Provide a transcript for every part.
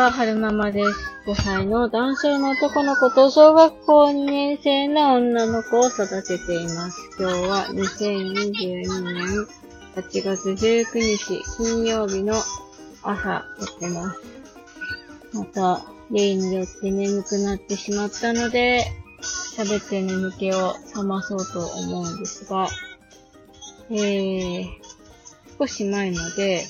は、春ママです。5歳の男性の男の子と小学校2年生の女の子を育てています。今日は2022年8月19日金曜日の朝やってます。また、例によって眠くなってしまったので、喋って眠気を覚まそうと思うんですが、えー、少し前まで、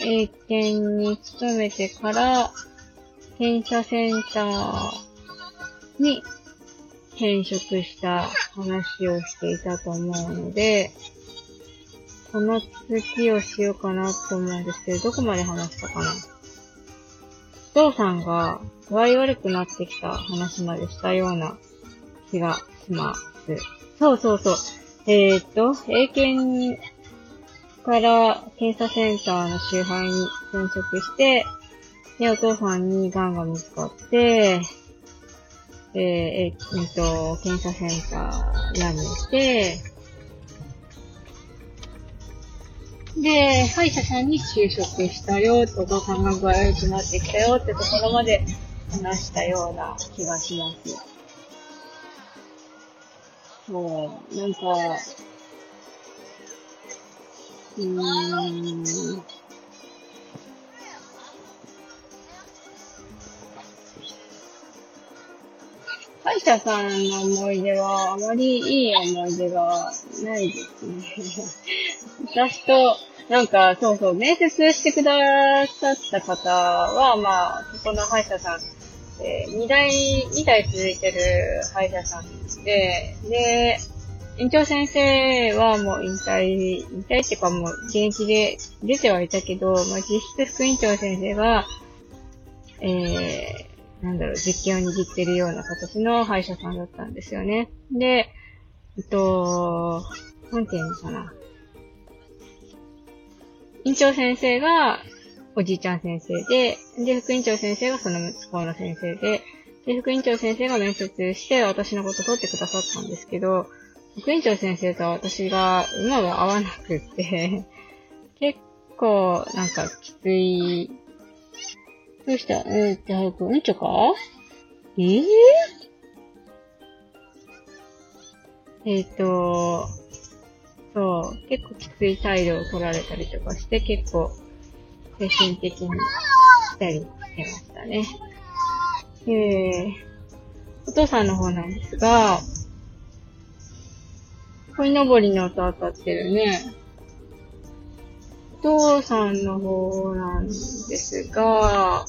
英検に勤めてから、検査センターに転職した話をしていたと思うので、この続きをしようかなと思うんですけど、どこまで話したかな？お父さんが具合悪くなってきた話までしたような気がします。そうそうそう。えー、っと、英検から検査センターの周辺に転職して、で、お父さんに癌が見つかって、えー、えー、っと、検査センター辞めて、で、歯医者さんに就職したよ、お父さんが具合悪くなってきたよってところまで話したような気がします。そう、なんか、うん。歯医者さんの思い出は、あまりいい思い出がないですね。私と、なんか、そうそう、面接してくださった方は、まあ、ここの歯医者さん、えー、2代、2代続いてる歯医者さんで、で、院長先生はもう引退、引退っていうかもう現役で出てはいたけど、まあ、実質副院長先生が、えー、なんだろう、実験を握ってるような形の歯医者さんだったんですよね。で、えっと、なんていうのかな。院長先生がおじいちゃん先生で、で、副院長先生がその息子の先生で、で、副院長先生が面接して私のこと取ってくださったんですけど、副院長先生と私がうまく合わなくって、結構なんかきつい。どうした？えー、って早く、うんちょか？えぇ、ー、えっ、ー、と、そう、結構きつい態度を取られたりとかして、結構精神的にしたりしてましたね。えー、お父さんの方なんですが、鯉のぼりの音当たってるね。お父さんの方なんですが、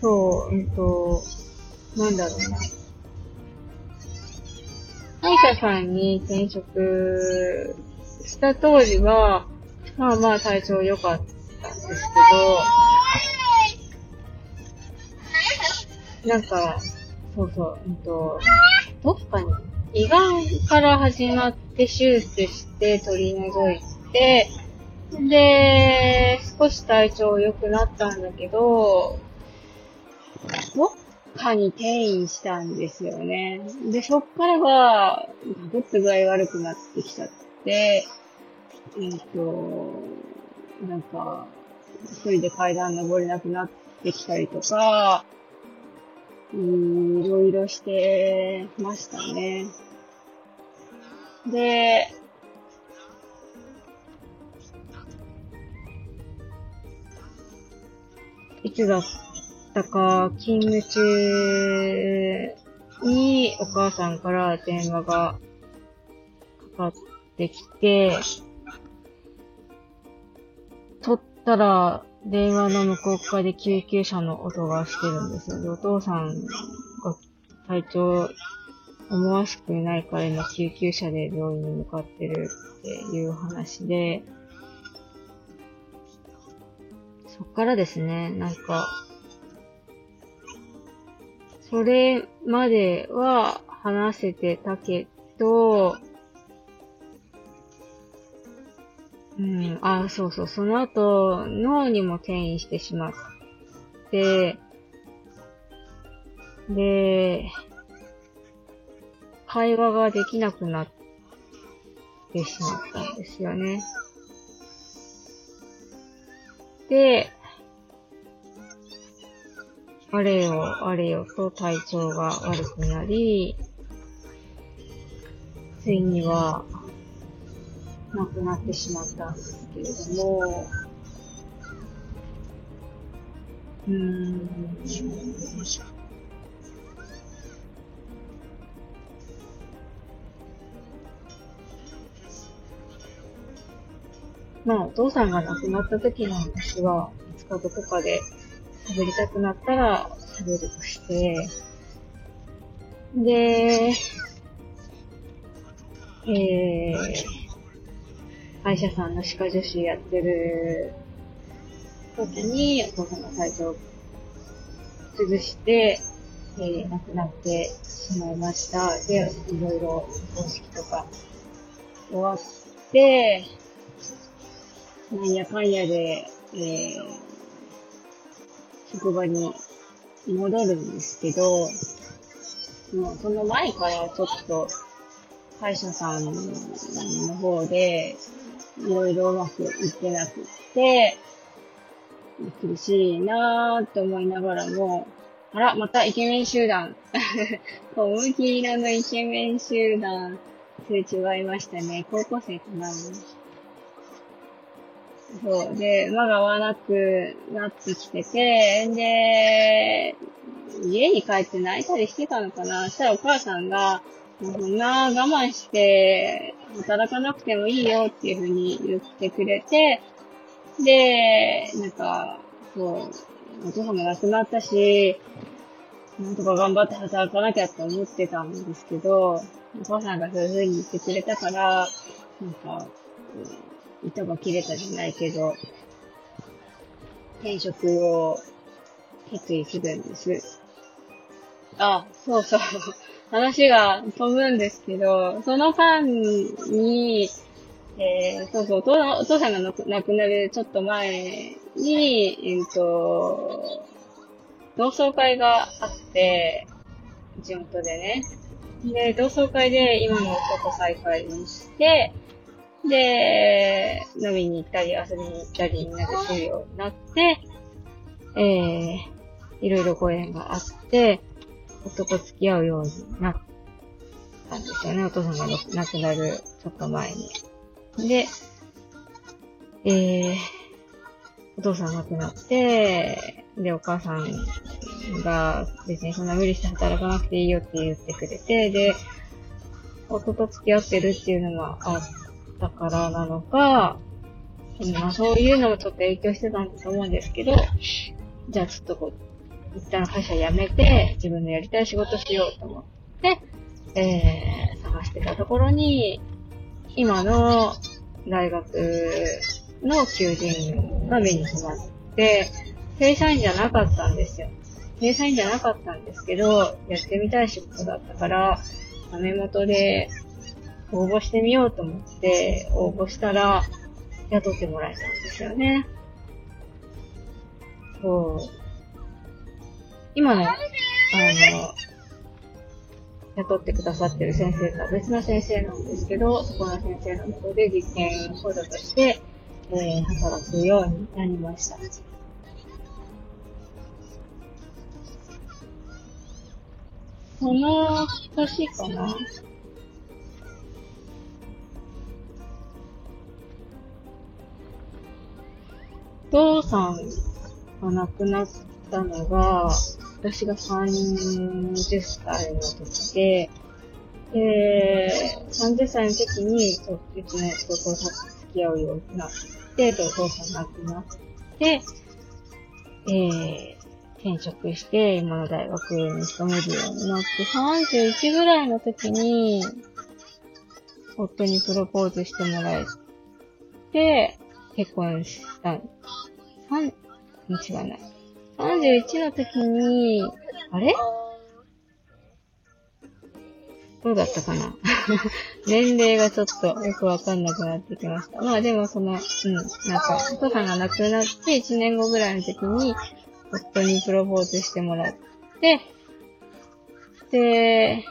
そう、えっと、なんだろうな。歯医者さんに転職した当時は、まあまあ体調良かったんですけど、なんか、そうそう、えっと、どっかに、胃がんから始まって手術して取り除いて、で、少し体調良くなったんだけど、どっかに転移したんですよね。で、そっからが、ぐっと具合悪くなってきちゃって、えっ、ー、と、なんか、一人で階段登れなくなってきたりとか、うん、いろいろしてましたね。で、いつだったか、勤務中にお母さんから電話がかかってきて、取ったら、電話の向こう側で救急車の音がしてるんですよ。で、お父さんが体調思わしくないから今救急車で病院に向かってるっていう話で、そっからですね、なんか、それまでは話せてたけど、うん、あ、そうそう、その後、脳にも転移してしまって、で、会話ができなくなってしまったんですよね。で、あれよあれよと体調が悪くなり、ついには亡くなってしまったんですけれども、うーん。まあ、お父さんが亡くなった時の話は、いつかどこかで喋りたくなったら喋るとして、で、えー、歯医者さんの歯科助手やってる時にお父さんが体調を崩して、えー、亡くなってしまいました。で、いろいろ葬式とか終わって、なんやかんやで、えー、職場に戻るんですけど、もうその前からちょっと、歯医者さんの方で、いろいろうまくいってなくって、苦しいなーって思いながらも、あら、またイケメン集団。小麦色のイケメン集団。すれ違いましたね。高校生かな。そう。で、馬が合わなくなってきてて、で、家に帰って泣いたりしてたのかなしたらお母さんが、そんな我慢して働かなくてもいいよっていう風に言ってくれて、で、なんか、そう、お父さんが亡くなったし、なんとか頑張って働かなきゃって思ってたんですけど、お母さんがそういう風に言ってくれたから、なんか、糸が切れたじゃないけど、転職を決意するんです。あ、そうそう。話が飛ぶんですけど、その間に、えー、そうそう、お父さんが亡くなるちょっと前に、えっ、ー、と、同窓会があって、地元でね。で、同窓会で今の夫と再会にして、で、飲みに行ったり遊びに行ったりみんなでするようになって、えー、いろいろご縁があって、夫と付き合うようになったんですよね。お父さんが亡くなるちょっと前に。で、えー、お父さん亡くなって、で、お母さんが別にそんな無理して働かなくていいよって言ってくれて、で、夫と付き合ってるっていうのもあったからなのか、まあそういうのもちょっと影響してたんだと思うんですけど、じゃあちょっとこう、一旦会社辞めて、自分のやりたい仕事しようと思って、えー、探してたところに、今の大学の求人が目に留まって、正社員じゃなかったんですよ。正社員じゃなかったんですけど、やってみたい仕事だったから、ダメ元で応募してみようと思って応募したら、雇ってもらえたんですよね。そう。今の、あの、雇ってくださってる先生とは別の先生なんですけど、そこの先生のもとで実験補助として、えー、働くようになりました。この年かな？お父さんが亡くなったのが、私が30歳の時で、で、30歳の時に、そう、ちの夫と付き合うようになって、で、お父さんが亡くなって、えー、転職して、今の大学に勤めるようになって、31ぐらいの時に、夫にプロポーズしてもらえて、結婚したん。3、違うない。31の時に、あれ？どうだったかな？年齢がちょっとよくわかんなくなってきました。まあでもその、うん、なんか、お父さんが亡くなって1年後ぐらいの時に、夫にプロポーズしてもらって、で、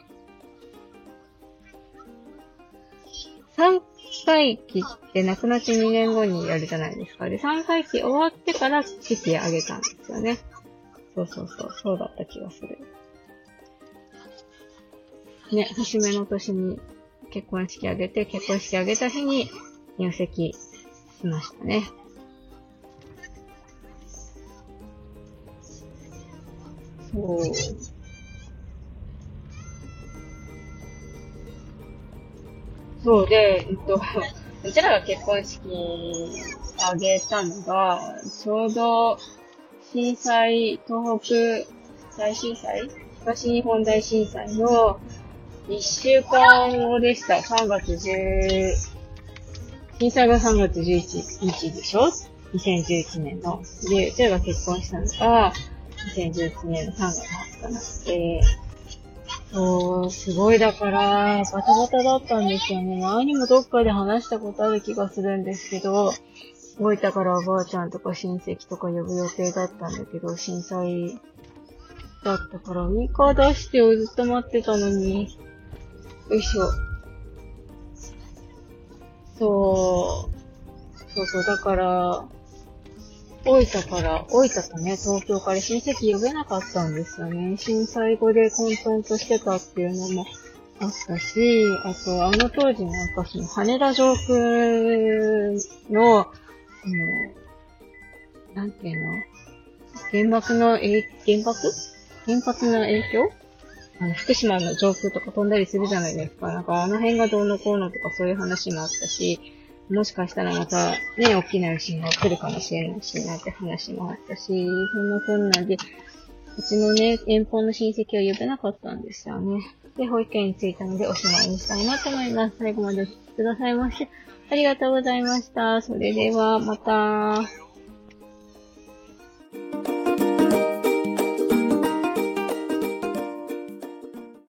3回忌って亡くなって2年後にやるじゃないですか。で、3回忌終わってから式あげたんですよね。そうそうそう、そうだった気がする。ね、節目の年に結婚式あげて、結婚式あげた日に入籍しましたね。そう。そうで、えっと、うちらが結婚式あげたのが、ちょうど震災、東北大震災東日本大震災の1週間後でした。3月10、震災が3月11日でしょ ?2011 年の。で、うちらが結婚したのが、2011年の3月20日なので、そう、すごいだから、バタバタだったんですよね。前にもどっかで話したことある気がするんですけど、大分からおばあちゃんとか親戚とか呼ぶ予定だったんだけど、震災だったから、ウィーカー出してをずっと待ってたのに、よいしょ。そう、そうそう、だから、大分から、大分とね、東京から親戚呼べなかったんですよね。震災後で混沌としてたっていうのもあったし、あと、あの当時なんかその羽田上空の、あの、なんていうの？原爆の、え、原爆？原発の影響？あの、福島の上空とか飛んだりするじゃないですか。なんかあの辺がどうのこうのとかそういう話もあったし、もしかしたらまたね、大きな地震が来るかもしれないし、なんて話もあったし、そんなこんなで、うちのね、遠方の親戚は呼べなかったんですよね。で、保育園に着いたのでおしまいにしたいなと思います。最後までお聴きくださいまして、ありがとうございました。それでは、また。